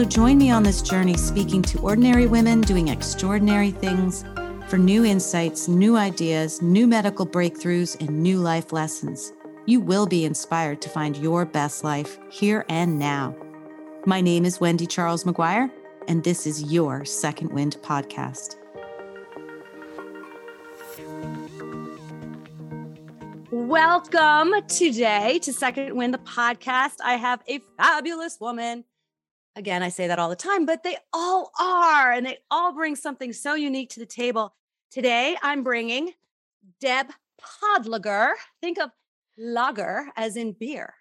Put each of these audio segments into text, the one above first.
So join me on this journey speaking to ordinary women doing extraordinary things for new insights, new ideas, new medical breakthroughs, and new life lessons. You will be inspired to find your best life here and now. My name is Wendy Charles McGuire, and this is your Second Wind podcast. Welcome today to Second Wind, the podcast. I have a fabulous woman. Again, I say that all the time, but they all are, and they all bring something so unique to the table. Today, I'm bringing Deb Podlager. Think of lager as in beer.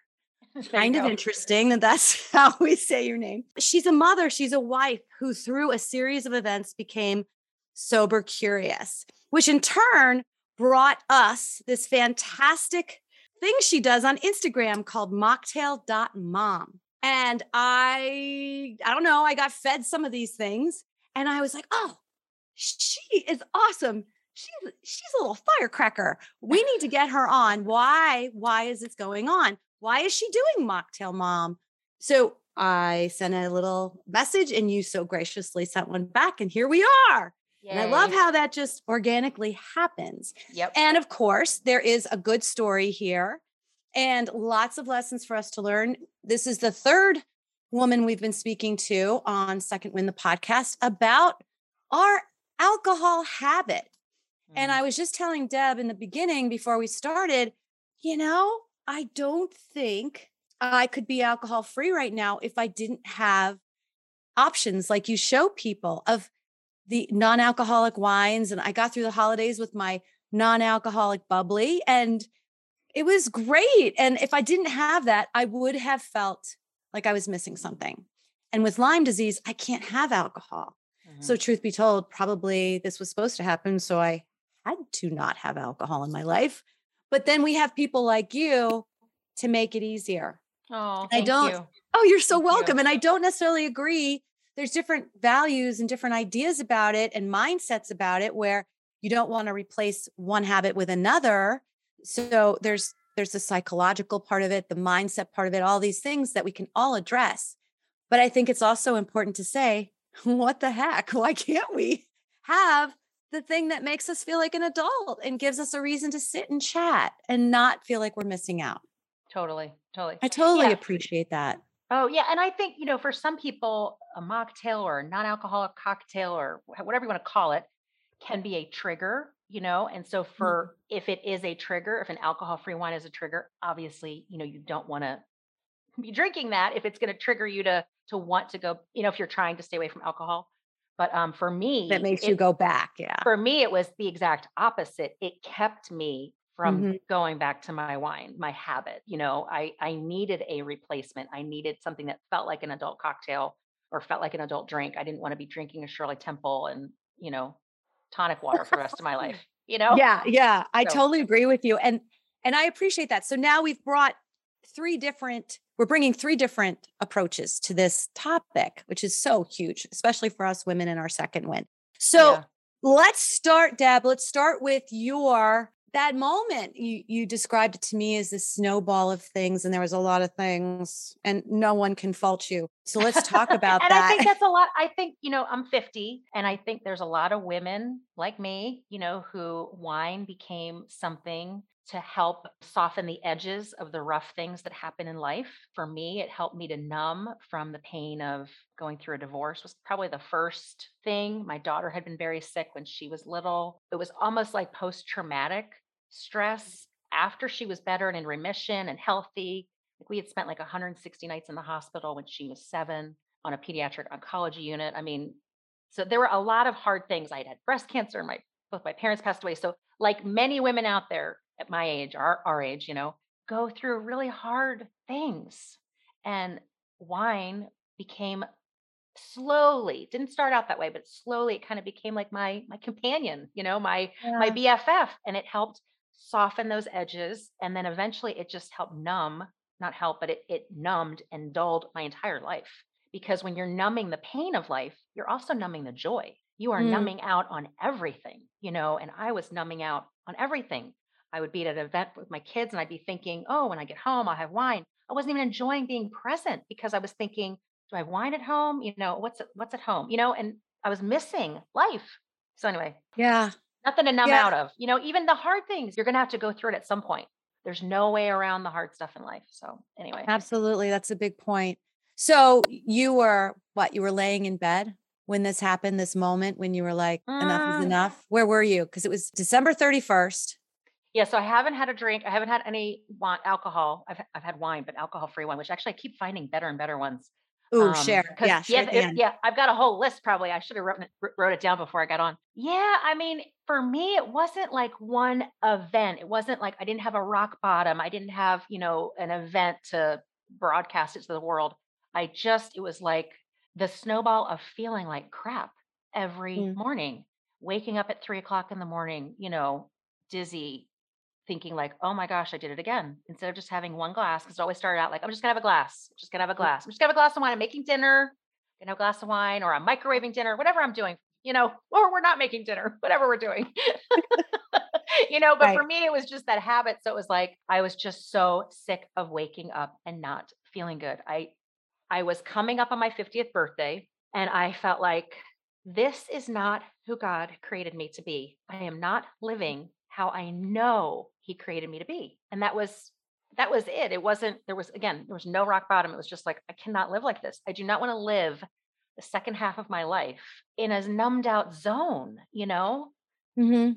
kind of interesting that that's how we say your name. She's a mother, she's a wife who, through a series of events, became sober curious, which in turn brought us this fantastic thing she does on Instagram called mocktail.mom. And I, I don't know, I got fed some of these things and I was like, oh, she is awesome. She's she's a little firecracker. We need to get her on. Why? Why is this going on? Why is she doing mocktail mom? So I sent a little message and you so graciously sent one back and here we are. Yay. And I love how that just organically happens. Yep. And of course, there is a good story here and lots of lessons for us to learn. This is the third woman we've been speaking to on Second Wind the podcast about our alcohol habit. Mm. And I was just telling Deb in the beginning before we started, you know, I don't think I could be alcohol free right now if I didn't have options like you show people of the non alcoholic wines. And I got through the holidays with my non alcoholic bubbly, and it was great. And if I didn't have that, I would have felt like I was missing something. And with Lyme disease, I can't have alcohol. Mm-hmm. So, truth be told, probably this was supposed to happen. So, I had to not have alcohol in my life. But then we have people like you to make it easier. Oh, I don't. You. Oh, you're so thank welcome. You. And I don't necessarily agree there's different values and different ideas about it and mindsets about it where you don't want to replace one habit with another so there's there's the psychological part of it the mindset part of it all these things that we can all address but i think it's also important to say what the heck why can't we have the thing that makes us feel like an adult and gives us a reason to sit and chat and not feel like we're missing out totally totally i totally yeah. appreciate that Oh, yeah. And I think, you know, for some people, a mocktail or a non alcoholic cocktail or whatever you want to call it can be a trigger, you know. And so, for mm-hmm. if it is a trigger, if an alcohol free wine is a trigger, obviously, you know, you don't want to be drinking that if it's going to trigger you to to want to go, you know, if you're trying to stay away from alcohol. But um, for me, that makes it, you go back. Yeah. For me, it was the exact opposite. It kept me from mm-hmm. going back to my wine, my habit. You know, I I needed a replacement. I needed something that felt like an adult cocktail or felt like an adult drink. I didn't want to be drinking a Shirley Temple and, you know, tonic water for the rest of my life. You know? Yeah, yeah. I so. totally agree with you. And and I appreciate that. So now we've brought three different we're bringing three different approaches to this topic, which is so huge, especially for us women in our second wind. So yeah. let's start, Deb. Let's start with your that moment you you described it to me as this snowball of things and there was a lot of things and no one can fault you so let's talk about that. and that i think that's a lot i think you know i'm 50 and i think there's a lot of women like me you know who wine became something to help soften the edges of the rough things that happen in life. For me, it helped me to numb from the pain of going through a divorce was probably the first thing. My daughter had been very sick when she was little. It was almost like post traumatic stress after she was better and in remission and healthy. Like we had spent like 160 nights in the hospital when she was 7 on a pediatric oncology unit. I mean, so there were a lot of hard things. I had had breast cancer, my both my parents passed away. So like many women out there, at my age, our, our age, you know, go through really hard things. And wine became slowly didn't start out that way but slowly it kind of became like my my companion you know my Yeah. my bff and it helped soften those edges and then eventually it just helped numb not help but it it numbed and dulled my entire life because when you're numbing the pain of life you're also numbing the joy you are Mm. numbing out on everything you know and i was numbing out on everything i would be at an event with my kids and i'd be thinking oh when i get home i'll have wine i wasn't even enjoying being present because i was thinking do I have wine at home? You know, what's at, what's at home? You know, and I was missing life. So anyway, Yeah. nothing to numb Yeah. out of. You know, even the hard things, you're gonna have to go through it at some point. There's no way around the hard stuff in life. So anyway, Absolutely. That's a big point. So you were what? You were laying in bed when this happened, this moment when you were like, enough is Mm. enough. Where were you? Because it was December 31st. Yeah. So I haven't had a drink. I haven't had any wine, alcohol. I've I've had wine, but alcohol free wine, which actually I keep finding better and better ones. Ooh, Um, share. Yeah, share yeah, it- yeah. I've got a whole list. Probably I should have wrote it, wrote it down before I got on. Yeah, I mean, for me, it wasn't like one event. It wasn't like I didn't have a rock bottom. I didn't have you know an event to broadcast it to the world. I just it was like the snowball of feeling like crap every Mm. morning, waking up at three o'clock in the morning, you know, dizzy, thinking like, oh my gosh, I did it again. Instead of just having one glass, because it always started out like, I'm just gonna have a glass, just gonna have a glass. I'm just gonna have a glass of wine. I'm making dinner, I'm gonna have a glass of wine, or I'm microwaving dinner, whatever I'm doing, you know, or we're not making dinner, whatever we're doing. you know, but Right. for me, it was just that habit. So it was like I was just so sick of waking up and not feeling good. I I was coming up on my 50th birthday and I felt like this is not who God created me to be. I am not living how I know he created me to be. And that was that was it. It wasn't there was again, there was no rock bottom. It was just like I cannot live like this. I do not want to live the second half of my life in a numbed out zone, you know? Mm-hmm.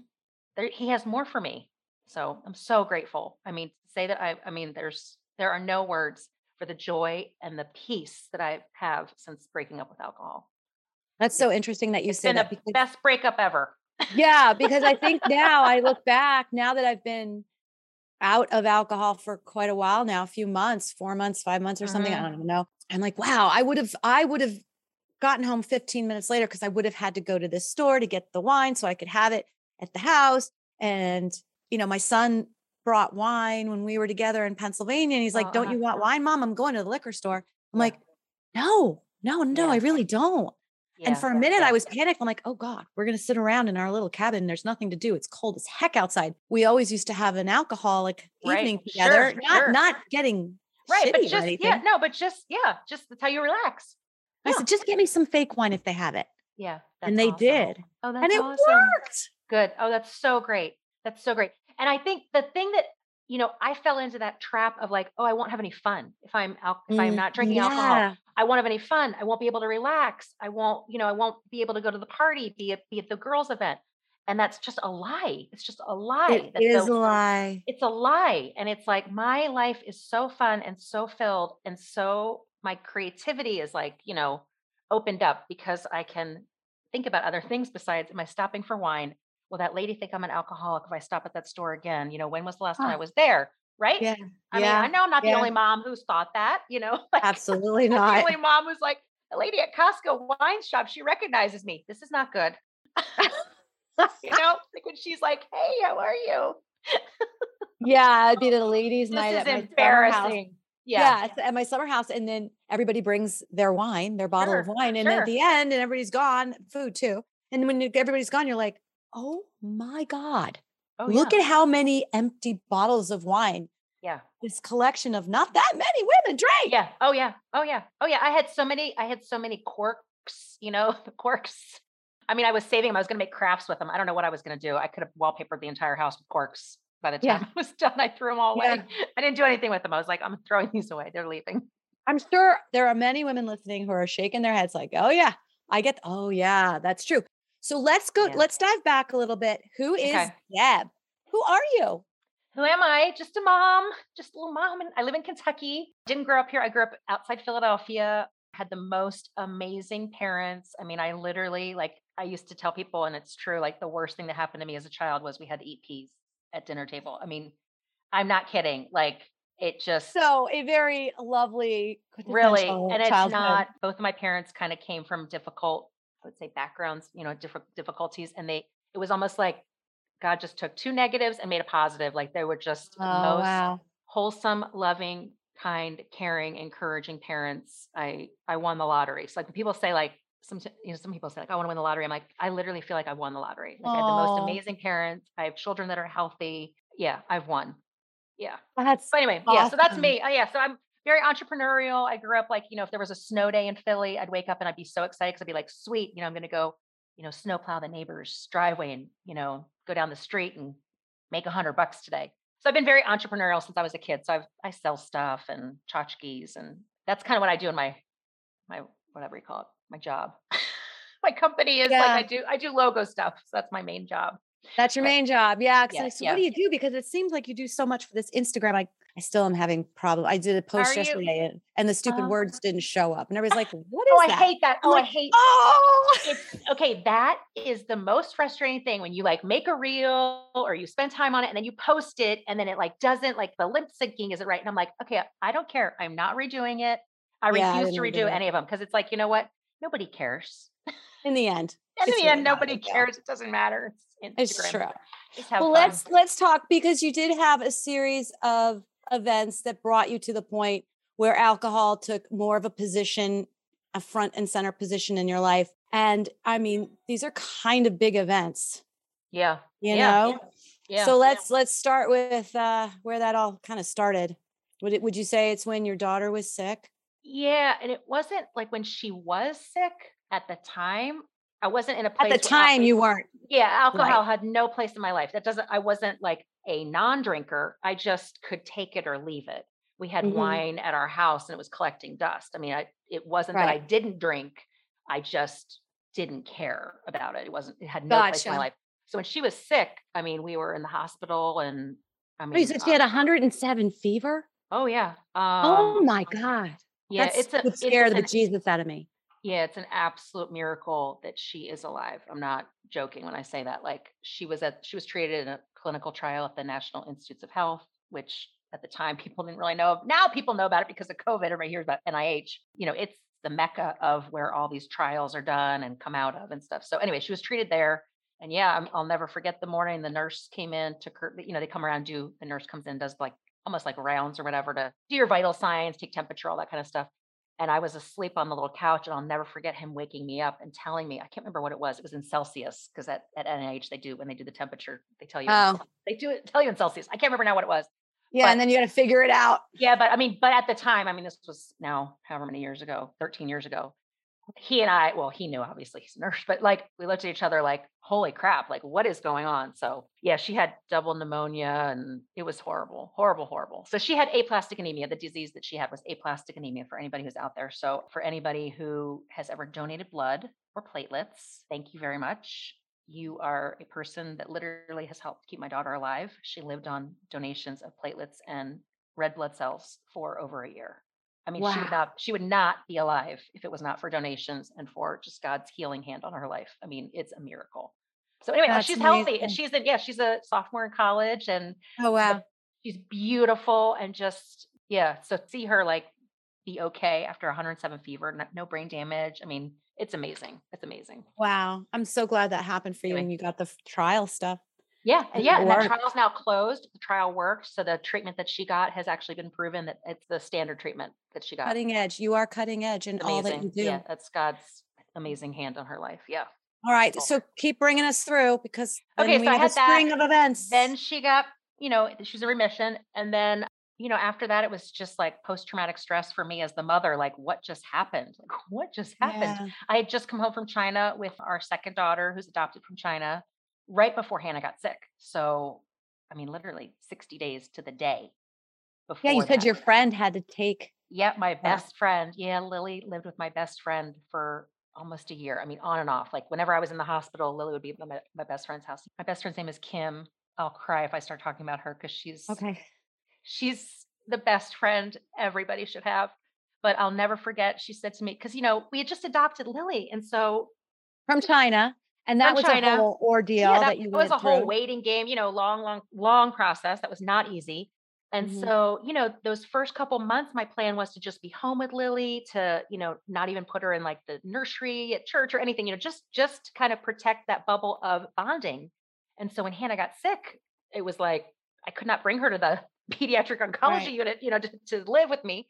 There, he has more for me. So I'm so grateful. I mean, say that I I mean there's there are no words for the joy and the peace that I have since breaking up with alcohol. That's so interesting that you been that the because best breakup ever. Yeah, because I think now I look back now that I've been out of alcohol for quite a while now, a few months, four months, five months or something. I Mhm. don't even know. I'm like, wow, I would have, I would have gotten home 15 minutes later because I would have had to go to this store to get the wine so I could have it at the house. And, you know, my son brought wine when we were together in Pennsylvania. And he's like, Oh, Don't you want wine, mom? I'm going to the liquor store. I'm Yeah. like, No, no, no, I really don't. And for a minute. I was panicked. I'm like, oh God, we're going to sit around in our little cabin. There's nothing to do. It's cold as heck outside. We always used to have an alcoholic Right. evening Sure, together, not, sure. not getting right, but just yeah, no, but just yeah, just that's how you relax. I yeah. said, just get me some fake wine if they have it. Yeah, and they awesome. did. Oh, that's and it awesome. worked. Good. Oh, that's so great. That's so great. And I think the thing that you know, I fell into that trap of like, oh, I won't have any fun if I'm al- if I'm Mm, not drinking alcohol. I won't have any fun. I won't be able to relax. I won't, you know, I won't be able to go to the party, be at be at the girls' event. And that's just a lie. It's just a lie. It is a lie. it's a lie and it's like my life is so fun and so filled and so my creativity is like you know opened up because i can think about other things besides am i stopping for wine will that lady think i'm an alcoholic if i stop at that store again you know when was the last time i was there right Yeah. i yeah. mean i know i'm not yeah. the only mom who's thought that you know like, Absolutely I'm the not. only mom who's like a lady at costco wine shop she recognizes me this is not good you know like when she's like hey how are you yeah. I'd be a ladies' this night is at my summer house. embarrassing Yeah. at my summer house. And then everybody brings their wine, their bottle of wine. And sure. at the end, and everybody's gone, food too. And when everybody's gone, you're like, oh my God. Oh, Look yeah. at how many empty bottles of wine yeah. this collection of not that many women drank. Yeah. Oh yeah. Oh yeah. Oh yeah. I had so many, I had so many corks, you know, the corks. I mean, I was saving them. I was going to make crafts with them. I don't know what I was going to do. I could have wallpapered the entire house with corks. By the Yeah. time I was done, I threw them all away. Yeah. I didn't do anything with them. I was like, I'm throwing these away. They're leaving. I'm sure there are many women listening who are shaking their heads like, oh, yeah, I get, oh, yeah, that's true. So let's go, Yeah. let's dive back a little bit. Who is Okay. Deb? Who are you? Who am I? Just a mom, just a little mom. And I live in Kentucky. Didn't grow up here. I grew up outside Philadelphia. Had the most amazing parents. I mean, I literally like I used to tell people, and it's true. Like the worst thing that happened to me as a child was we had to eat peas at dinner table. I mean, I'm not kidding. Like it just so a very lovely, really, and it's childhood. not. Both of my parents kind of came from difficult, Would say, backgrounds. You know, different difficulties, and they. It was almost like God just took two negatives and made a positive. Like they were just the Oh most wow. wholesome, loving, kind, caring, encouraging parents. I I won the lottery. So like when people say like some you know some people say like I want to win the lottery. I'm like I literally feel like I won the lottery. Like I have the most amazing parents. I have children that are healthy. Yeah, I've won. Yeah. That's So anyway, yeah. So that's me. Uh, yeah. So I'm very entrepreneurial. I grew up like you know if there was a snow day in Philly, I'd wake up and I'd be so excited because I'd be like, sweet, you know I'm going to go you know snowplow the neighbor's driveway and you know go down the street and make a hundred bucks today. So I've been very entrepreneurial since I was a kid. So I've, I sell stuff and tchotchkes and that's kind of what I do in my, my, whatever you call it, my job. my company is like, I do, I do logo stuff. So that's my main job. That's your main job. Yeah. Yeah, so yeah. what do you do? Because it seems like you do so much for this Instagram. I, I still am having problems. I did a post Are yesterday and, and the stupid Oh. words didn't show up. And everybody's like, what oh, is Oh, I that? hate that. I'm Oh, I hate Oh, it's okay. That is the most frustrating thing when you like make a reel or you spend time on it and then you post it and then it like doesn't like the lip syncing isn't right. And I'm like, okay, I don't care. I'm not redoing it. I Yeah, I refuse to redo any of them because it's like, you know what? Nobody cares. in the end. In the end, really a nobody cares. It doesn't matter. It's It's true. Well fun. let's let's talk because you did have a series of events that brought you to the point where alcohol took more of a position a front and center position in your life and i mean these are kind of big events yeah. you Yeah. know Yeah. so let's let's start with uh where that all kind of started would it would you say it's when your daughter was sick yeah. And it wasn't like when she was sick at the time. I wasn't in a place at the time you weren't Yeah, alcohol had no place in my life. That doesn't, I wasn't like a non drinker. I just could take it or leave it. We had Mhm. wine at our house and it was collecting dust. I mean, I, it wasn't that I didn't drink, I just didn't care about it. It wasn't, it had no place in my life. So when she was sick, I mean, we were in the hospital and I mean, oh, you said she uh, had 107 fever oh, yeah. oh um, my god Yeah, That's it's a, would it's scare the an- bejesus out of me Yeah, it's an absolute miracle that she is alive. I'm not joking when I say that. Like she was at she was treated in a clinical trial at the National Institutes of Health, which at the time people didn't really know. of. Now people know about it because of COVID. Everybody hears about NIH. You know, it's the mecca of where all these trials are done and come out of and stuff. So anyway, she was treated there. And yeah, I'm, I'll never forget the morning the nurse came in to, you know, they come around, do the nurse comes in, does like almost like rounds or whatever to do your vital signs, take temperature, all that kind of stuff and I was asleep on the little couch, and I'll never forget him waking me up and telling me, I can't remember what it was. It was in Celsius because at, at NIH they do when they do the temperature, they tell you Oh. They do it tell you in Celsius. I can't remember now what it was. yeah But- and then you got to figure it out Yeah, but I mean, but at the time, I mean, this was now however many years ago, 13 years ago. He and I, well, he knew obviously he's a nurse, but like we looked at each other like, holy crap, like what is going on? So yeah, she had double pneumonia and it was horrible, horrible, horrible. So she had aplastic anemia. The disease that she had was aplastic anemia for anybody who's out there. So for anybody who has ever donated blood or platelets, thank you very much. You are a person that literally has helped keep my daughter alive. She lived on donations of platelets and red blood cells for over a year. I mean, she would not she would not be alive if it was not for donations and for just God's healing hand on her life. I mean, it's a miracle. So anyway, That's she's healthy and she's in yeah, she's a sophomore in college and oh wow she's beautiful and just yeah. So see her like be okay after 107 fever, no, no brain damage. I mean, it's amazing. It's amazing. Wow. I'm so glad that happened for you Anyway. and you got the trial stuff. Yeah, yeah, and that trial's now closed. The trial worked, so the treatment that she got has actually been proven that it's the standard treatment that she got. Cutting edge. You are cutting edge in all that you do. Yeah, that's God's amazing hand on her life. Yeah. All right. So keep bringing us through because then Okay, we so I have a had that. of events. Then she got, you know, she was in remission, and then you know after that it was just like post traumatic stress for me as the mother. Like, what just happened? Like, what just happened? Yeah. I had just come home from China with our second daughter, who's adopted from China, right before Hannah got sick. So, I mean, literally 60 days to the day. Before Yeah, you said that. your friend had to take. Yeah, my best friend. Yeah, Lily lived with my best friend for almost a year. I mean, on and off. Like whenever I was in the hospital, Lily would be at my, my best friend's house. My best friend's name is Kim. I'll cry if I start talking about her because she's Okay. she's the best friend everybody should have. But I'll never forget. She said to me because you know we had just adopted Lily, and so From China. And that was China. a whole ordeal yeah, that, that, you was a whole waiting game. You know, long, long, long process. That was not easy. And Mhm. so, you know, those first couple months, my plan was to just be home with Lily, to, you know, not even put her in like the nursery at church or anything, you know, just just kind of protect that bubble of bonding. And so when Hannah got sick, it was like I could not bring her to the pediatric oncology Right. unit, you know, to, to live with me.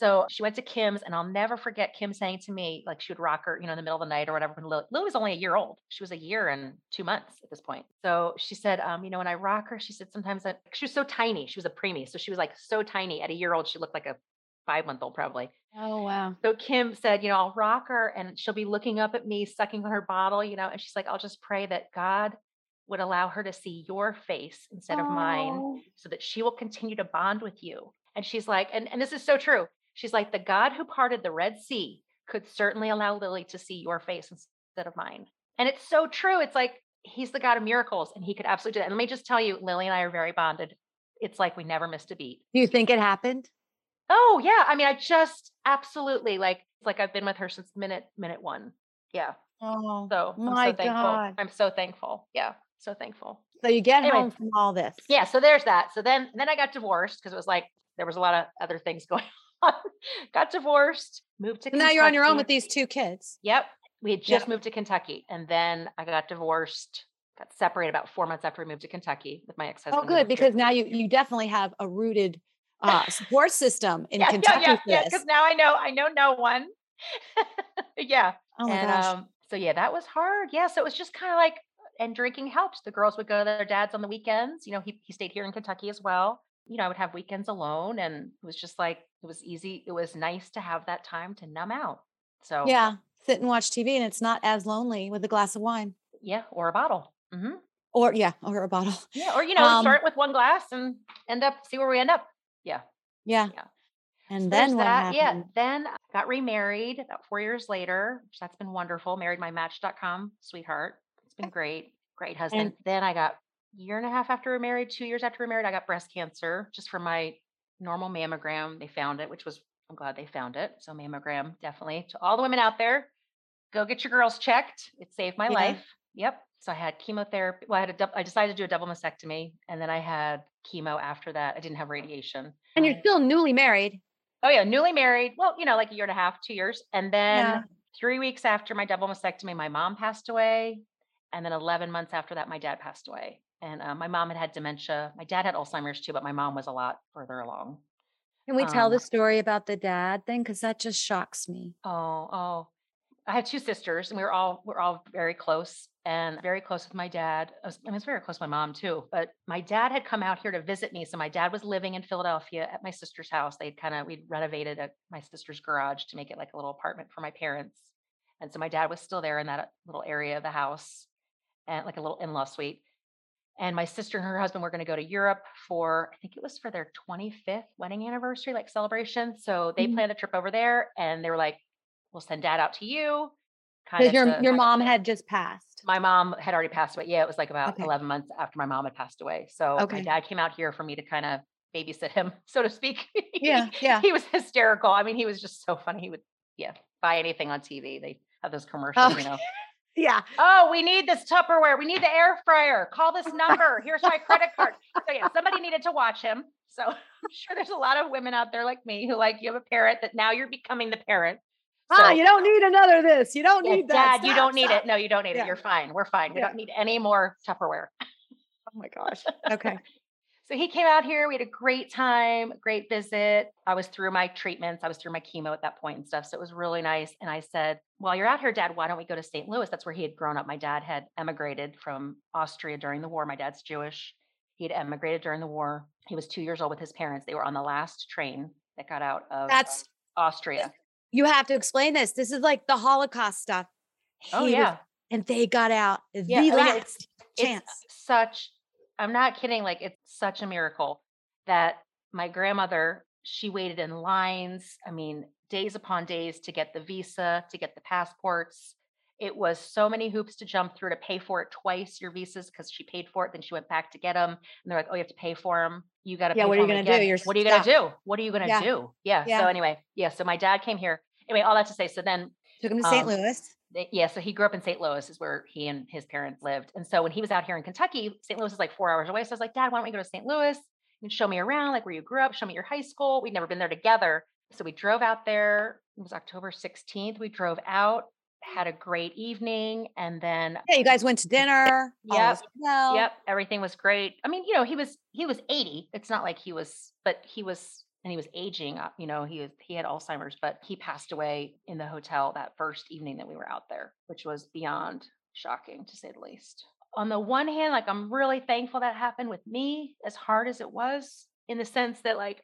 So she went to Kim's, and I'll never forget Kim saying to me, like she would rock her, you know, in the middle of the night or whatever. When Lily, Lily was only a year old. She was a year and two months at this point. So she said, um, you know, when I rock her, she said sometimes that she was so tiny. She was a preemie, so she was like so tiny. At a year old, she looked like a five month old probably. Oh wow. So Kim said, you know, I'll rock her, and she'll be looking up at me, sucking on her bottle, you know, and she's like, I'll just pray that God would allow her to see your face instead of mine Oh. so that she will continue to bond with you. And she's like, and, and this is so true. She's like, the God who parted the Red Sea could certainly allow Lily to see your face instead of mine. And it's so true. It's like he's the God of miracles and he could absolutely do that. And let me just tell you, Lily and I are very bonded. It's like we never missed a beat. Do you think it happened? Oh yeah. I mean, I just absolutely like it's like I've been with her since minute minute one. Yeah. Oh So I'm my so thankful. God. I'm so thankful. Yeah. So thankful. So you get Anyway. home from all this. yeah so there's that so then then i got divorced because it was like there was a lot of other things going on got divorced moved to And now you're on your own with these two kids. yep we had just moved to kentucky and then i got divorced got separated about four months after we moved to kentucky with my ex-husband Oh, good here. because now you you definitely have a rooted uh, support system in yeah, Kentucky yeah, yeah, because now i know i know no one. Yeah oh my and gosh. um so yeah that was hard. Yeah so it was just kind of like and drinking helped. The girls would go to their dads on the weekends you know he, he stayed here in kentucky as well you know i would have weekends alone and it was just like it was easy it was nice to have that time to numb out so yeah, sit and watch TV, and it's not as lonely with a glass of wine, yeah or a bottle Mm-hmm. or yeah, or a bottle. yeah or you know Um, start with one glass and end up see where we end up yeah Yeah. Yeah. And So then that. Yeah. Then I got remarried about four years later. Which that's been wonderful. Married my Match.com sweetheart. It's been great. Great husband. And then I got year and a half after we were married, two years after we were married, I got breast cancer just from my normal mammogram. They found it, which was I'm glad they found it. So mammogram definitely to all the women out there, go get your girls checked. It saved my Yeah. life. Yep. So I had chemotherapy. Well, I had a I decided to do a double mastectomy, and then I had chemo after that. I didn't have radiation. And you're um still newly married. Oh yeah, newly married. Well, you know, like a year and a half, two years. And then Yeah. three weeks after my double mastectomy, my mom passed away. And then 11 months after that, my dad passed away. And uh, my mom had had dementia. My dad had Alzheimer's too, but my mom was a lot further along. Can we tell Um, the story about the dad thing? Because that just shocks me. Oh, oh. I had two sisters, and we were all we're all very close and very close with my dad. I was, I was very close with my mom too. But my dad had come out here to visit me. So my dad was living in Philadelphia at my sister's house. They'd kind of we'd renovated a, my sister's garage to make it like a little apartment for my parents. And so my dad was still there in that little area of the house, and like a little in-law suite. And my sister and her husband were going to go to Europe for, I think it was for their 25th wedding anniversary, like celebration. So they Mhm. planned a trip over there and they were like, we'll send dad out to you. Kind Because of your to- your mom had just passed. my mom had already passed away. Yeah, it was like about Okay. 11 months after my mom had passed away. So Okay. my dad came out here for me to kind of babysit him, so to speak. Yeah, yeah. he was hysterical. I mean, he was just so funny. He would, yeah, buy anything on TV. They have those commercials, you know. Yeah. Oh, we need this Tupperware. We need the air fryer. Call this number. Here's my credit card. So yeah, somebody needed to watch him. So I'm sure there's a lot of women out there like me who like you have a parent that now you're becoming the parent. ah, you don't need another this. You don't need that. Dad, you don't need stop. it. No, you don't need Yeah. it. You're fine. We're fine. We Yeah. don't need any more Tupperware. Oh my gosh. Okay. So he came out here. We had a great time, great visit. I was through my treatments. I was through my chemo at that point and stuff. So it was really nice. And I said, While you're out here, Dad, why don't we go to St. Louis? That's where he had grown up. My dad had emigrated from Austria during the war. My dad's Jewish. He had emigrated during the war. He was two years old with his parents. They were on the last train that got out of That's um, Austria. you have to explain this. This is like the Holocaust stuff. Oh, He was- yeah. and they got out the Yeah, I last it's- chance. It's such, I'm not kidding. Like, it's such a miracle that my grandmother, she waited in lines. I mean, days upon days to get the visa, to get the passports. It was so many hoops to jump through to pay for it twice, your visas, because she paid for it. Then she went back to get them. And they're like, oh, you have to pay for them. You got to Yeah, pay what are you 'em gonna do? You're what are you going to do? What are you going to Yeah. do? Yeah. Yeah. So, anyway, yeah. So, my dad came here. Anyway, all that to say, so then Took him to St. um, Louis. Yeah, so he grew up in St. Louis, is where he and his parents lived. And so when he was out here in Kentucky, St. Louis is like four hours away. So I was like, Dad, why don't we go to St. Louis? and show me around, like where you grew up, show me your high school. We'd never been there together. So we drove out there. It was October 16th. We drove out, had a great evening, and then Yeah, you guys went to dinner. Yep. Yep, everything was great. I mean, you know, he was he was 80. It's not like he was, but he was and he was aging up, you know, he was he had Alzheimer's, but he passed away in the hotel that first evening that we were out there, which was beyond shocking to say the least. On the one hand, like I'm really thankful that happened with me as hard as it was in the sense that like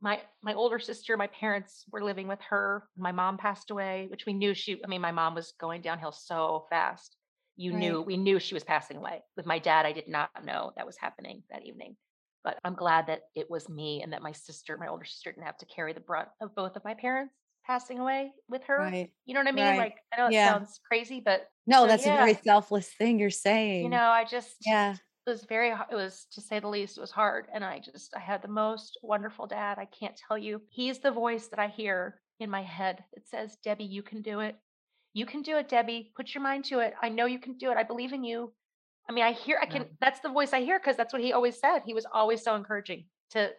my my older sister, my parents were living with her. My mom passed away, which we knew she I mean my mom was going downhill so fast you Right. knew we knew she was passing away with my dad i did not know that was happening that evening but i'm glad that it was me and that my sister my older sister didn't have to carry the brunt of both of my parents passing away with her Right. you know what i mean Right. like i know it Yeah. sounds crazy but No, So, that's a very selfless thing you're saying. you know i just Yeah. it was very it was to say the least it was hard and i just i had the most wonderful dad i can't tell you he's the voice that i hear in my head it says debbie you can do it you can do it debbie put your mind to it i know you can do it i believe in you i mean i hear i Yeah. can that's the voice i hear because that's what he always said he was always so encouraging to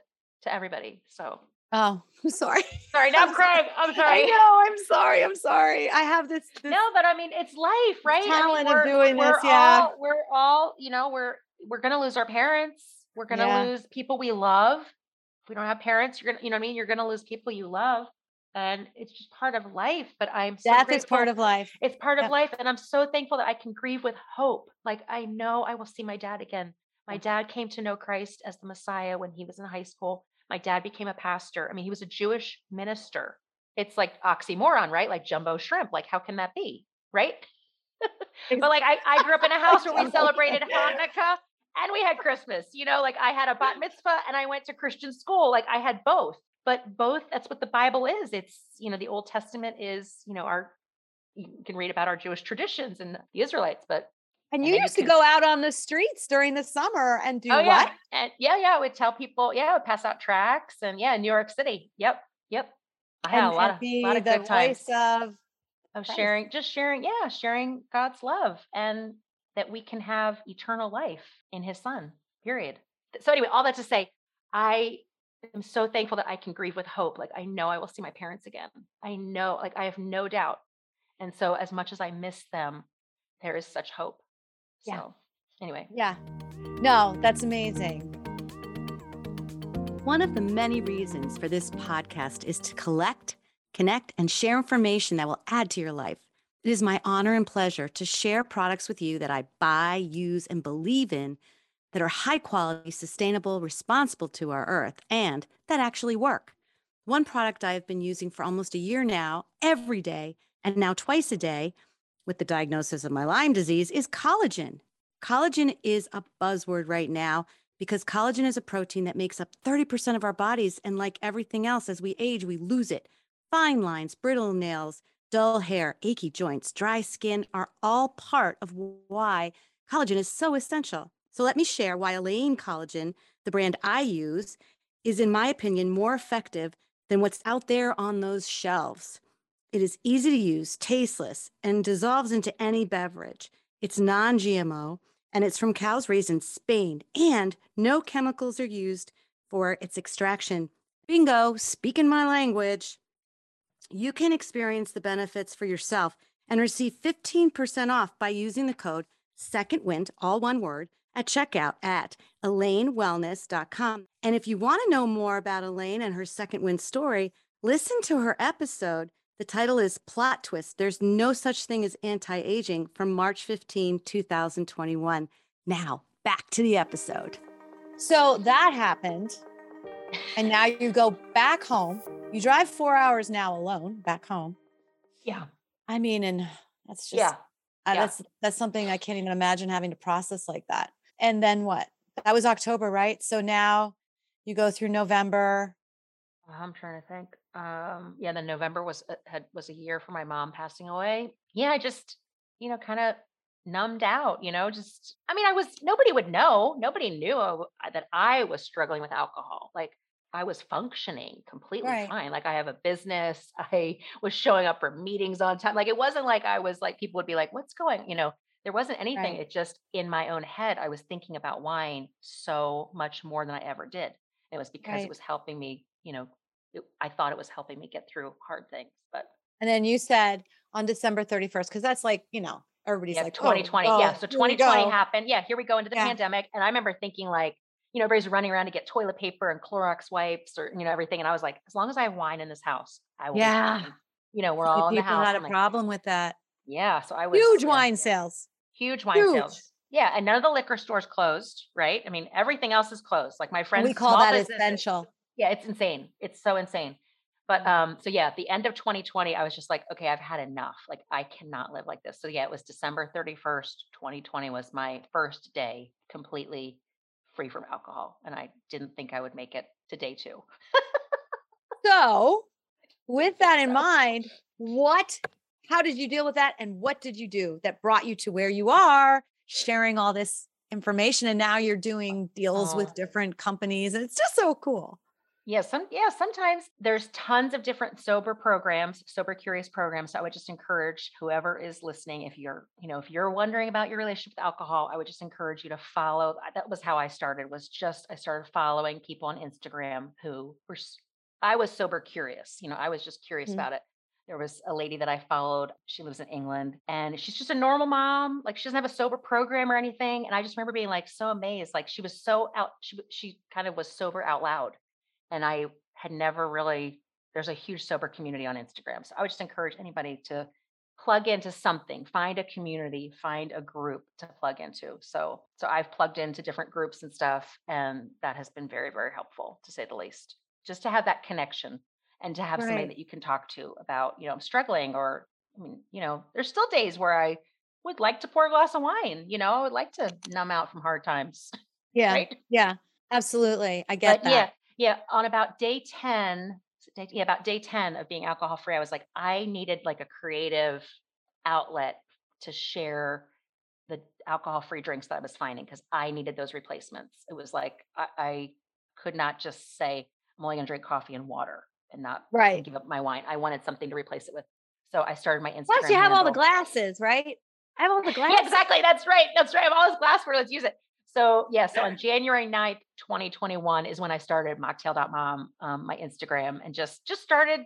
to everybody so Oh, I'm sorry. sorry now I'm i'm sorry. i'm I sorry know. I'm sorry. I'm sorry. I have this. this no but i mean it's life right I mean, talent of we're- doing this, yeah. all, we're all you know we're we're gonna lose our parents we're gonna Yeah. lose people we love if we don't have parents you're gonna you know what i mean you're gonna lose people you love and it's just part of life but i'm so Death is part of life. it's part of life and i'm so thankful that i can grieve with hope like i know i will see my dad again. My dad came to know christ as the messiah when he was in high school. My dad became a pastor. I mean he was a jewish minister. It's like oxymoron right? Like jumbo shrimp like how can that be right? But like I, I grew up in a house where we celebrated hanukkah and we had christmas you know? Like i had a bat mitzvah and i went to christian school. Like i had both but both that's what the bible is. It's you know the old testament is you know our you can read about our jewish traditions and the israelites but And And you you used to go out on the streets during the summer and do oh what? yeah and yeah yeah i would tell people yeah i would pass out tracts and yeah new york city. Yep yep. I had and, a lot of be lot of good times. of of Christ. sharing just sharing yeah sharing god's love and that we can have eternal life in his son period. So anyway all that to say i am so thankful that i can grieve with hope like i know i will see my parents again i know like i have no doubt and so as much as i miss them there is such hope Yeah. so anyway Yeah. No, that's amazing. One of the many reasons for this podcast is to collect, connect, and share information that will add to your life. It is my honor and pleasure to share products with you that I buy, use, and believe in that are high quality, sustainable, responsible to our earth, and that actually work. One product I have been using for almost a year now, every day, and now twice a day, with the diagnosis of my Lyme disease, is collagen. Collagen is a buzzword right now because collagen is a protein that makes up 30% of our bodies. And like everything else, as we age, we lose it. Fine lines, brittle nails, dull hair, achy joints, dry skin are all part of why collagen is so essential. So let me share why Elaine Collagen, the brand I use, is, in my opinion, more effective than what's out there on those shelves. It is easy to use, tasteless, and dissolves into any beverage. It's non GMO and it's from cows raised in Spain, and no chemicals are used for its extraction. Bingo, speaking my language. You can experience the benefits for yourself and receive 15% off by using the code SECONDWIND, all one word, at checkout at elainewellness.com. And if you want to know more about Elaine and her second wind story, listen to her episode. The title is Plot Twist There's No Such Thing as Anti Aging from March 15, 2021. Now, back to the episode. So that happened. And now you go back home. You drive four hours now alone back home. yeah I mean, and that's just, yeah I- yeah. that's, that's something I can't even imagine having to process like that. And then what? That was October, right? So now you go through November. I'm trying to think. Um, yeah, then November was uh, had was a year for my mom passing away. Yeah, I just, you know, kind of numbed out, you know, just I mean, I was nobody would know. Nobody knew I w- that I was struggling with alcohol. Like I was functioning completely Right. fine. Like I have a business. I was showing up for meetings on time. Like it wasn't like I was like people would be like, "What's going?" You know, there wasn't anything. Right. It just in my own head, I was thinking about wine so much more than I ever did. It was because Right. it was helping me, you know, it, I thought it was helping me get through hard things. But And then you said on December 31st, because that's like, you know, everybody's yeah, like, 2020. oh, yeah. So 2020 happened. Yeah. Here we go into the Yeah. pandemic. And I remember thinking like, you know, everybody's running around to get toilet paper and Clorox wipes or, you know, everything. And I was like, as long as I have wine in this house, I will. Yeah. You know, we're all in the people house. had a like, problem with that. yeah. So I was Huge wine sales. Huge wine Huge. sales. Yeah. And none of the liquor stores closed. Right. I mean, everything else is closed. Like my friends, we call that essential. Yeah, it's insane. It's so insane. But um, so yeah, at the end of 2020, I was just like, okay, I've had enough. Like I cannot live like this. So yeah, it was December 31st, 2020 was my first day completely free from alcohol. And I didn't think I would make it to day two. So, with that in mind, what, how did you deal with that? And what did you do that brought you to where you are, sharing all this information? And now you're uh, doing deals Oh. with different companies. And it's just so cool. Yeah, some yeah, sometimes there's tons of different sober programs, sober curious programs. So I would just encourage whoever is listening, if you're, you know, if you're wondering about your relationship with alcohol, I would just encourage you to follow. Uh, that was how I started, was just I started following people on Instagram who were I was sober curious. You know, I was just curious Mhm. about it. There was a lady that I followed. She lives in England and she's just a normal mom. Like she doesn't have a sober program or anything. And I just remember being like so amazed. Like she was so out, she, she kind of was sober out loud and I had never really there's a huge sober community on Instagram. So I would just encourage anybody to plug into something, find a community, find a group to plug into. So so I've plugged into different groups and stuff and that has been very very helpful to say the least. Just to have that connection and to have somebody that you can talk to about, you know, I'm struggling or I mean, you know, there's still days where I would like to pour a glass of wine, you know, I would like to numb out from hard times, Yeah. right? Yeah. Absolutely. I get but that. yeah, yeah. On about day 10, day- yeah, about day 10 of being alcohol free, I was like, I needed like a creative outlet to share the alcohol free drinks that I was finding because I needed those replacements. It was like, I, I could not just say, I'm only going to drink coffee and water and not Right. give up my wine. I wanted something to replace it with. So I started my Instagram. Plus, you have all the glasses, right? I have all the glasses. Yeah, exactly. That's right. That's right. I have all this glassware. Let's use it. So yeah, so on January 9th, 2021 is when I started mocktail.mom, um, my Instagram, and just just started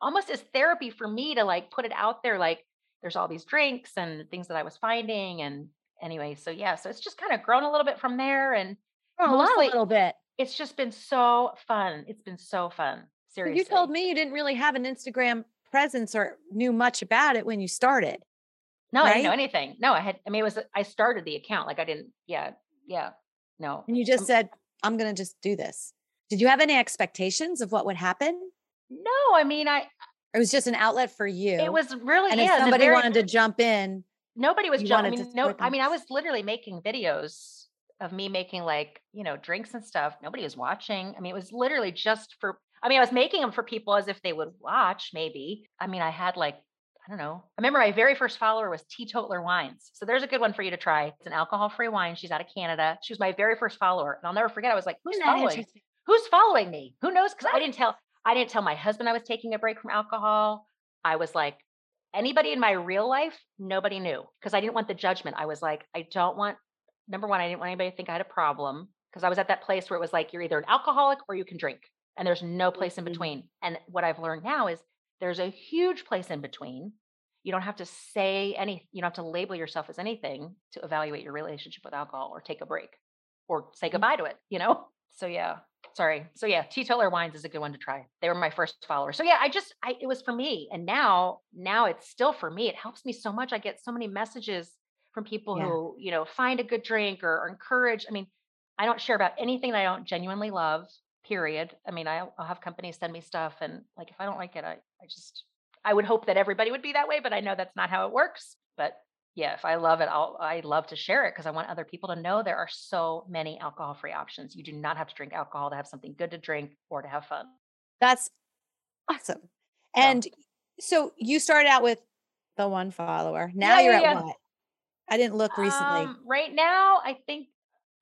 almost as therapy for me to like put it out there. Like there's all these drinks and things that I was finding. And anyway, so yeah, so it's just kind of grown a little bit from there. And Oh, a little bit. it's just been so fun. It's been so fun. Seriously. You told me you didn't really have an Instagram presence or knew much about it when you started. no, I didn't know anything. No, I had, I mean, it was, I started the account. Like I didn't, yeah, yeah, no. And you just Um, said, I'm going to just do this. Did you have any expectations of what would happen? No, I mean, I, It was just an outlet for you. it was really, and yeah. if somebody very- wanted to jump in, nobody was jumping. I mean, no, I mean, I was literally making videos of me making like, you know, drinks and stuff. Nobody was watching. I mean, it was literally just for, I mean, I was making them for people as if they would watch, maybe. I mean, I had like, I don't know. I remember my very first follower was Teetotaler Wines. So there's a good one for you to try. It's an alcohol free wine. She's out of Canada. She was my very first follower. And I'll never forget. I was like, who's following? who's following me? Who knows? Because I didn't tell I didn't tell my husband I was taking a break from alcohol. I was like, anybody in my real life, nobody knew because I didn't want the judgment. I was like, I don't want number one, I didn't want anybody to think I had a problem because I was at that place where it was like you're either an alcoholic or you can drink, and there's no place in Mhm. between. And what I've learned now is there's a huge place in between. You don't have to say any, you don't have to label yourself as anything to evaluate your relationship with alcohol or take a break or say goodbye to it, you know? So yeah, sorry. So yeah, teetotaler wines is a good one to try. They were my first follower. So yeah, I just I it was for me. And now now it's still for me. It helps me so much. I get so many messages from people Yeah. who, you know, find a good drink or, or encourage. I mean, I don't share about anything that I don't genuinely love, period. I mean, I, I'll have companies send me stuff and like if I don't like it, I, I just I would hope that everybody would be that way, but I know that's not how it works. But yeah, if I love it, I'll I love to share it because I want other people to know there are so many alcohol-free options. You do not have to drink alcohol to have something good to drink or to have fun. That's awesome. And so you started out with the one follower. Now Yeah, you're yeah, at yeah. what? I didn't look recently. Um, right now, I think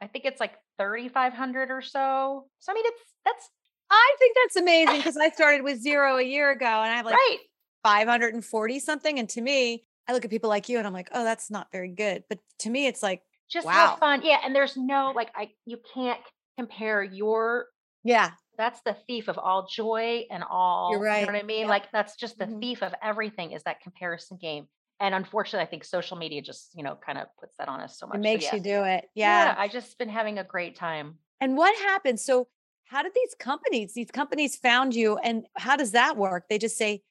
I think it's like 3,500 or so. So I mean, it's that's I think that's amazing because I started with zero a year ago and I have like right. 540 something. And to me, I look at people like you and I'm like, oh, that's not very good. But to me, it's like, Just Wow. have fun. Yeah, and there's no like I you can't compare your Yeah. That's the thief of all joy and all. You're You right. know what I mean? Yep. Like that's just the Mhm. thief of everything is that comparison game. And unfortunately, I think social media just, you know, kind of puts that on us so much. It So makes yeah. you do it. Yeah, Yeah. I just been having a great time. And what happened? So, how did these companies, these companies found you and how does that work? They just say,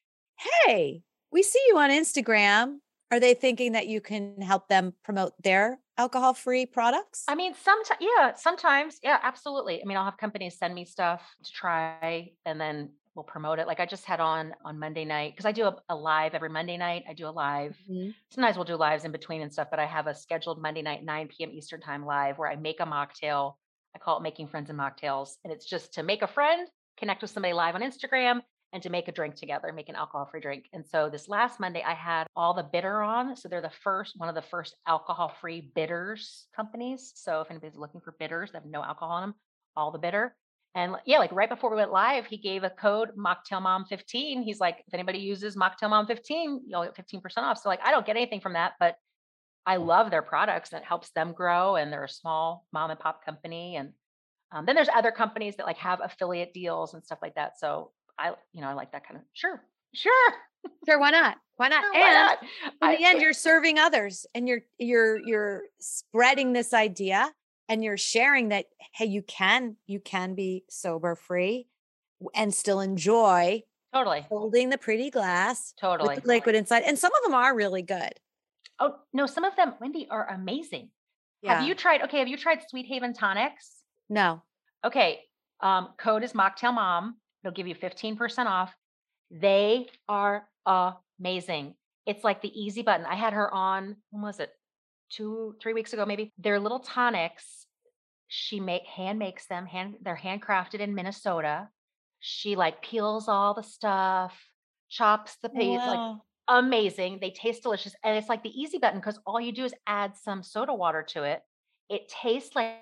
Hey, we see you on Instagram. Are they thinking that you can help them promote their alcohol free products? I mean, sometimes, yeah, sometimes, yeah, absolutely. I mean, I'll have companies send me stuff to try and then we'll promote it. Like I just had on on Monday night because I do a, a live every Monday night. I do a live. Mhm. Sometimes we'll do lives in between and stuff, but I have a scheduled Monday night, 9 p.m. Eastern time live where I make a mocktail. I call it making friends and mocktails. And it's just to make a friend, connect with somebody live on Instagram, and to make a drink together, make an alcohol free drink. And so this last Monday, I had all the bitter on. So they're the first, one of the first alcohol free bitters companies. So if anybody's looking for bitters that have no alcohol in them, all the bitter. And yeah, like right before we went live, he gave a code Mocktail Mom 15. He's like, if anybody uses Mocktail Mom 15, you'll get 15% off. So like, I don't get anything from that, but I love their products and it helps them grow. And they're a small mom and pop company. And um, then there's other companies that like have affiliate deals and stuff like that. So I, you know, I like that kind of sure, sure. Sure, why not? Why not? sure, why and not? in I- the end, you're serving others and you're you're you're spreading this idea and you're sharing that hey, you can you can be sober free and still enjoy totally, holding the pretty glass totally. liquid inside. And some of them are really good. Oh no, some of them, Wendy, are amazing. Have you tried? Okay, have you tried Sweet Haven tonics? No. Okay, um, code is Mocktail Mom. It'll give you 15% off. They are amazing. It's like the easy button. I had her on, when was it? Two, three weeks ago, maybe. They're little tonics. She make hand makes them, hand they're handcrafted in Minnesota. She like peels all the stuff, chops the piece, like amazing. They taste delicious. And it's like the easy button because all you do is add some soda water to it. It tastes like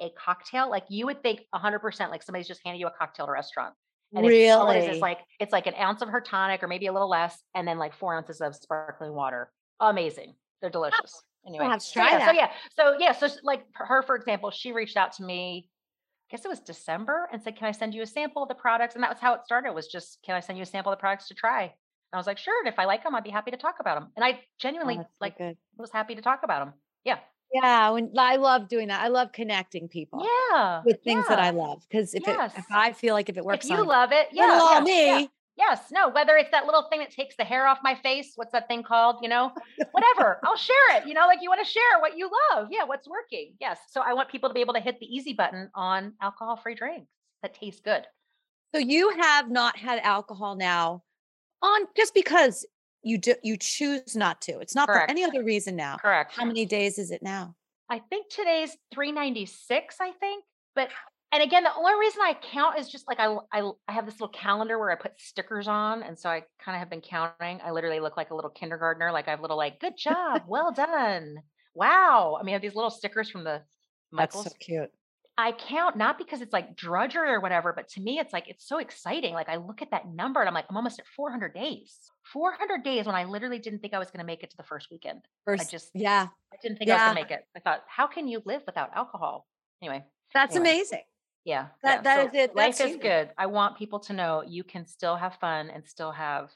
a cocktail. Like you would think 100% like somebody's just handed you a cocktail at a restaurant. And it's, all it is really? like, it's like an ounce of her tonic or maybe a little less, and then like four ounces of sparkling water. Amazing. They're delicious. Anyway, have to so try yeah, that. so yeah, so yeah, so like her, for example, she reached out to me I guess it was December and said, Can I send you a sample of the products? And that was how it started was just, Can I send you a sample of the products to try? And I was like, Sure. And if I like them, I'd be happy to talk about them. And I Oh, genuinely so like good. was happy to talk about them. Yeah. Yeah, when I love doing that. I love connecting people Yeah. with things that I love because if it if I feel like if it works, If you on love it, yeah. yeah, yeah. me, Yes. No, whether it's that little thing that takes the hair off my face, what's that thing called? You know, whatever. I'll share it. You know, like you want to share what you love. Yeah. What's working. Yes. So I want people to be able to hit the easy button on alcohol free drinks that taste good. So you have not had alcohol now on just because you do you choose not to. It's not for any other reason now. Correct. How many days is it now? I think today's 396, I think. But and again, the only reason I count is just like I I, I have this little calendar where I put stickers on, and so I kind of have been counting. I literally look like a little kindergartner. Like I have little like, good job, well done, wow. I mean, I have these little stickers from the That's so cute. I count not because it's like drudgery or whatever, but to me, it's like it's so exciting. Like I look at that number and I'm like, I'm almost at 400 days. 400 days when I literally didn't think I was going to make it to the first weekend. First, I just- yeah, I didn't think I was going to make it. I thought, how can you live without alcohol? Anyway, that's Anyway. amazing. Yeah. That- yeah. that so is it. Life That's is good. I want people to know you can still have fun and still have,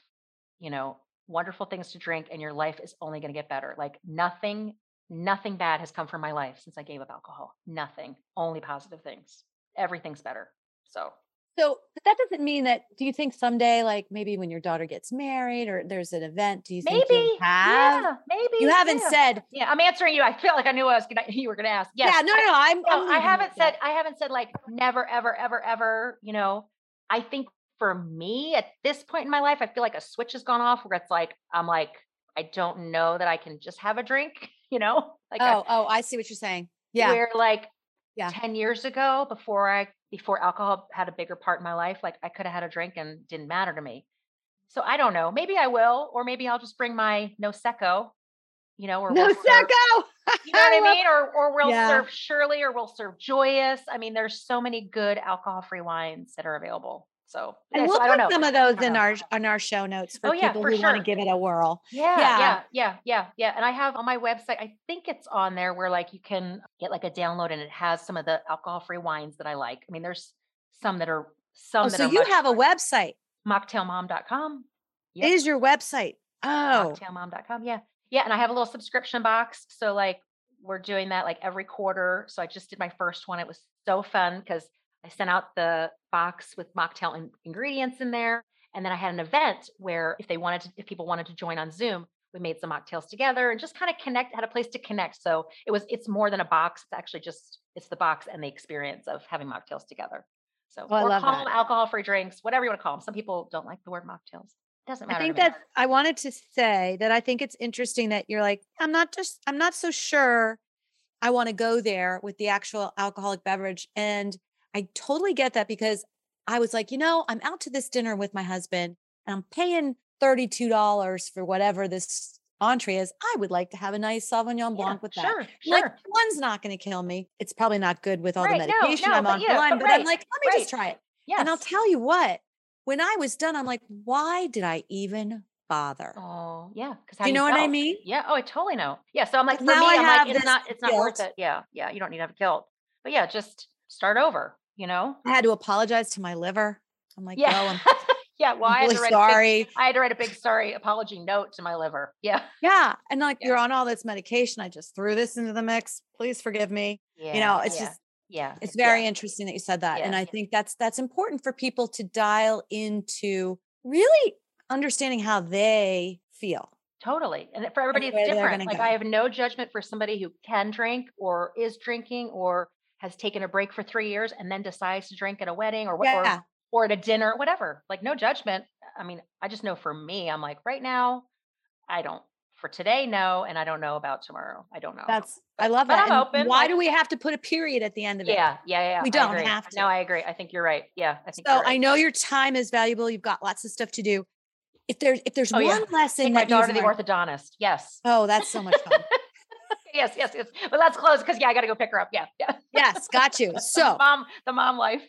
you know, wonderful things to drink, and your life is only going to get better. Like nothing, nothing bad has come from my life since I gave up alcohol. Nothing, only positive things. Everything's better. So So but that doesn't mean that. Do you think someday, like maybe when your daughter gets married or there's an event, do you think maybe, you have? yeah, maybe You haven't yeah. said. Yeah, I'm answering you. I feel like I knew I was gonna. You were gonna ask. Yes. yeah, no, no, no. I'm. No, I'm I haven't said I haven't said like never, ever, ever, ever. You know, I think for me at this point in my life, I feel like a switch has gone off where it's like I'm like I don't know that I can just have a drink. You know, like I- Oh, oh, I see what you're saying. Yeah, where like Yeah. 10 years ago before I before alcohol had a bigger part in my life, like I could have had a drink and didn't matter to me. So I don't know. Maybe I will, or maybe I'll just bring my no secco, you know, or no we'll secco. you know what I mean? Or or we'll Yeah. serve Surely or we'll serve Joyus. I mean, there's so many good alcohol-free wines that are available. So, And yeah, we'll so put some of those in our on our show notes for Oh, yeah, people for who want to give it a whirl. Yeah, Yeah. yeah, yeah, yeah, yeah. And I have on my website, I think it's on there where like you can get like a download and it has some of the alcohol-free wines that I like. I mean, there's some that are oh, some Oh, that so you have a website. mocktailmom.com. Yep. Is your website? Oh, mocktailmom.com. Yeah. Yeah. And I have a little subscription box. So like we're doing that like every quarter. So I just did my first one. It was so fun because I sent out the box with mocktail in- ingredients in there. And then I had an event where if they wanted to, if people wanted to join on Zoom, we made some mocktails together and just kind of connect, had a place to connect. So it was, it's more than a box. It's actually just, it's the box and the experience of having mocktails together. So, Oh, I or call that. them alcohol free drinks, whatever you want to call them. Some people don't like the word mocktails. Doesn't matter. I think that I wanted to say that I think it's interesting that you're like, I'm not just, I'm not so sure I want to go there with the actual alcoholic beverage. And I totally get that because I was like, you know, I'm out to this dinner with my husband and I'm paying $32 for whatever this entree is. I would like to have a nice Sauvignon Yeah, Blanc with that. Sure, sure. Like one's not going to kill me. It's probably not good with all Right, the medication no, I'm but on yeah, one, but but I'm like, let me just try it. yes. And I'll tell you what, when I was done, I'm like, why did I even bother? Oh, yeah. Because you know what I mean? Yeah. Oh, I totally know. Yeah. So I'm like, for Now me, I I'm like, it's not, it's not worth it. Yeah. Yeah. You don't need to have guilt. But yeah, just start over, you know? I had to apologize to my liver. I'm like, Yeah. yo, I'm, yeah. Well, I I'm had really to write a big, sorry. I had to write a big sorry apology note to my liver. Yeah. Yeah. And like, Yeah. you're on all this medication. I just threw this into the mix. Please forgive me. Yeah. you know, it's yeah, just, yeah. it's very interesting that you said that. And. I think that's, that's important for people to dial into really understanding how they feel. Totally. And for everybody, it's different. Like go. I have no judgment for somebody who can drink or is drinking or has taken a break for three years and then decides to drink at a wedding or, wh- or Yeah. or at a dinner, whatever. Like no judgment. I mean, I just know for me, I'm like right now, I don't. For today, no, and I don't know about tomorrow. I don't know. That's, I love but that. I'm open, why like- do we have to put a period at the end of it? yeah, yeah, yeah. We don't have to. No, I agree. I think you're right. Yeah, I think So right. I know your time is valuable. You've got lots of stuff to do. If there's if there's Oh, one yeah. lesson Take my that daughter you've the orthodontist. Yes. oh, that's so much fun. Yes, yes, yes. But let's close because yeah, I got to go pick her up. Yeah, yeah. yes, got you. The So mom, the mom life.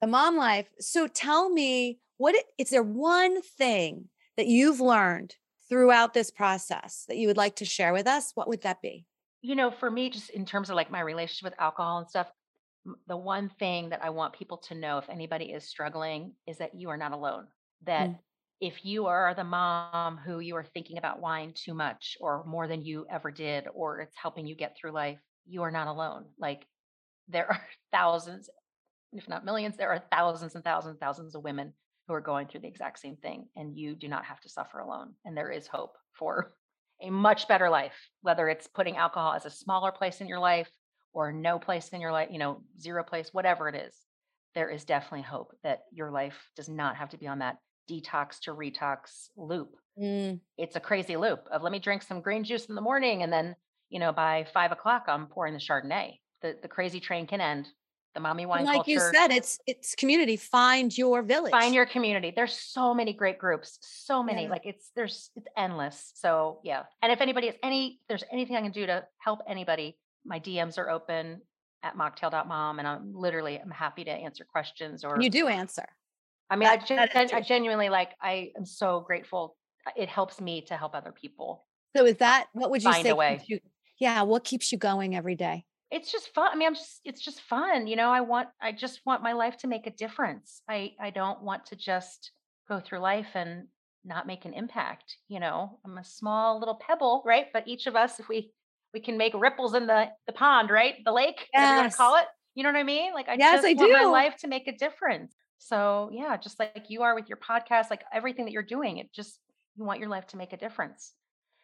the mom life. So tell me, what it, is there one thing that you've learned throughout this process that you would like to share with us? What would that be? you know, for me, just in terms of like my relationship with alcohol and stuff, the one thing that I want people to know if anybody is struggling is that you are not alone. That Mm. If you are the mom who you are thinking about wine too much or more than you ever did, or it's helping you get through life, you are not alone. Like there are thousands, if not millions, there are thousands and thousands and thousands of women who are going through the exact same thing, and you do not have to suffer alone. And there is hope for a much better life, whether it's putting alcohol as a smaller place in your life or no place in your life, you know, zero place, whatever it is. There is definitely hope that your life does not have to be on that detox to retox loop. Mm, It's a crazy loop of let me drink some green juice in the morning and then, you know, by five o'clock I'm pouring the Chardonnay. The the crazy train can end. The mommy wine and like culture. you said, it's it's community. Find your village. Find your community. There's so many great groups, so many. Yeah. Like it's there's it's endless. So yeah. And if anybody has any, there's anything I can do to help anybody, my DMs are open at mocktail.mom, and I'm literally I'm happy to answer questions. Or you do answer. I mean, I, gen- that is gen- I genuinely like. I am so grateful. Uh, It helps me to help other people. So is that what would you Find say? a way. you- yeah. What keeps you going every day? it's just fun. I mean, I'm just it's just fun. You know, I want I just want my life to make a difference. I I don't want to just go through life and not make an impact. You know, I'm a small little pebble, right? But each of us, if we we can make ripples in the the pond, right? The lake, whatever you want to call it. You know what I mean? Like I Yes, just I want my life to make a difference. So yeah, just like you are with your podcast, like everything that you're doing, it just you want your life to make a difference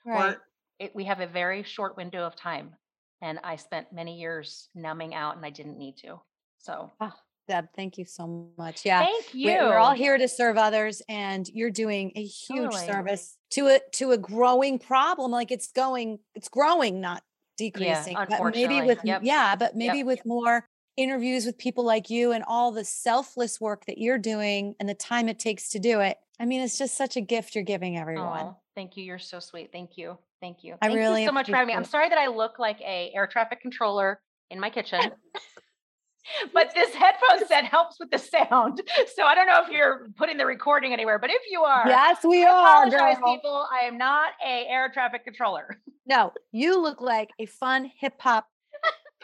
Right. or it, we have a very short window of time and i spent many years numbing out and i didn't need to so ah, Deb, thank you so much. Yeah. thank you we- We're all here to serve others, and you're doing a huge Totally. service to a to a growing problem. Like it's going, it's growing, not decreasing. but maybe with Yep. yeah, but maybe with more interviews with people like you and all the selfless work that you're doing and the time it takes to do it. I mean, it's just such a gift you're giving everyone. Aw, thank you you're so sweet thank you thank you I thank really you so much for having me i'm sorry that i look like a air traffic controller in my kitchen but this headphone set helps with the sound so i don't know if you're putting the recording anywhere but if you are Yes, we I are. apologize, girl. people. I am not a air traffic controller. No, you look like a fun hip hop,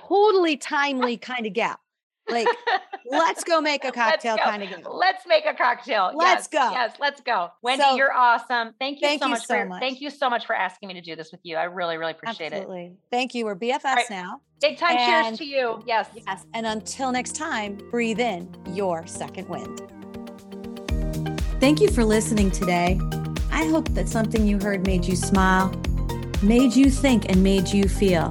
totally timely kind of gal. Like, let's go make a cocktail kind of game. Let's make a cocktail. Let's yes, go. Yes, let's go. Wendy, So- you're awesome. Thank you Thank so you much so for much. thank you so much for asking me to do this with you. I really, really appreciate it. Absolutely. Thank you. We're BFFs right. now. Big time And- cheers to you. Yes. Yes. And until next time, breathe in your second wind. Thank you for listening today. I hope that something you heard made you smile, made you think, and made you feel.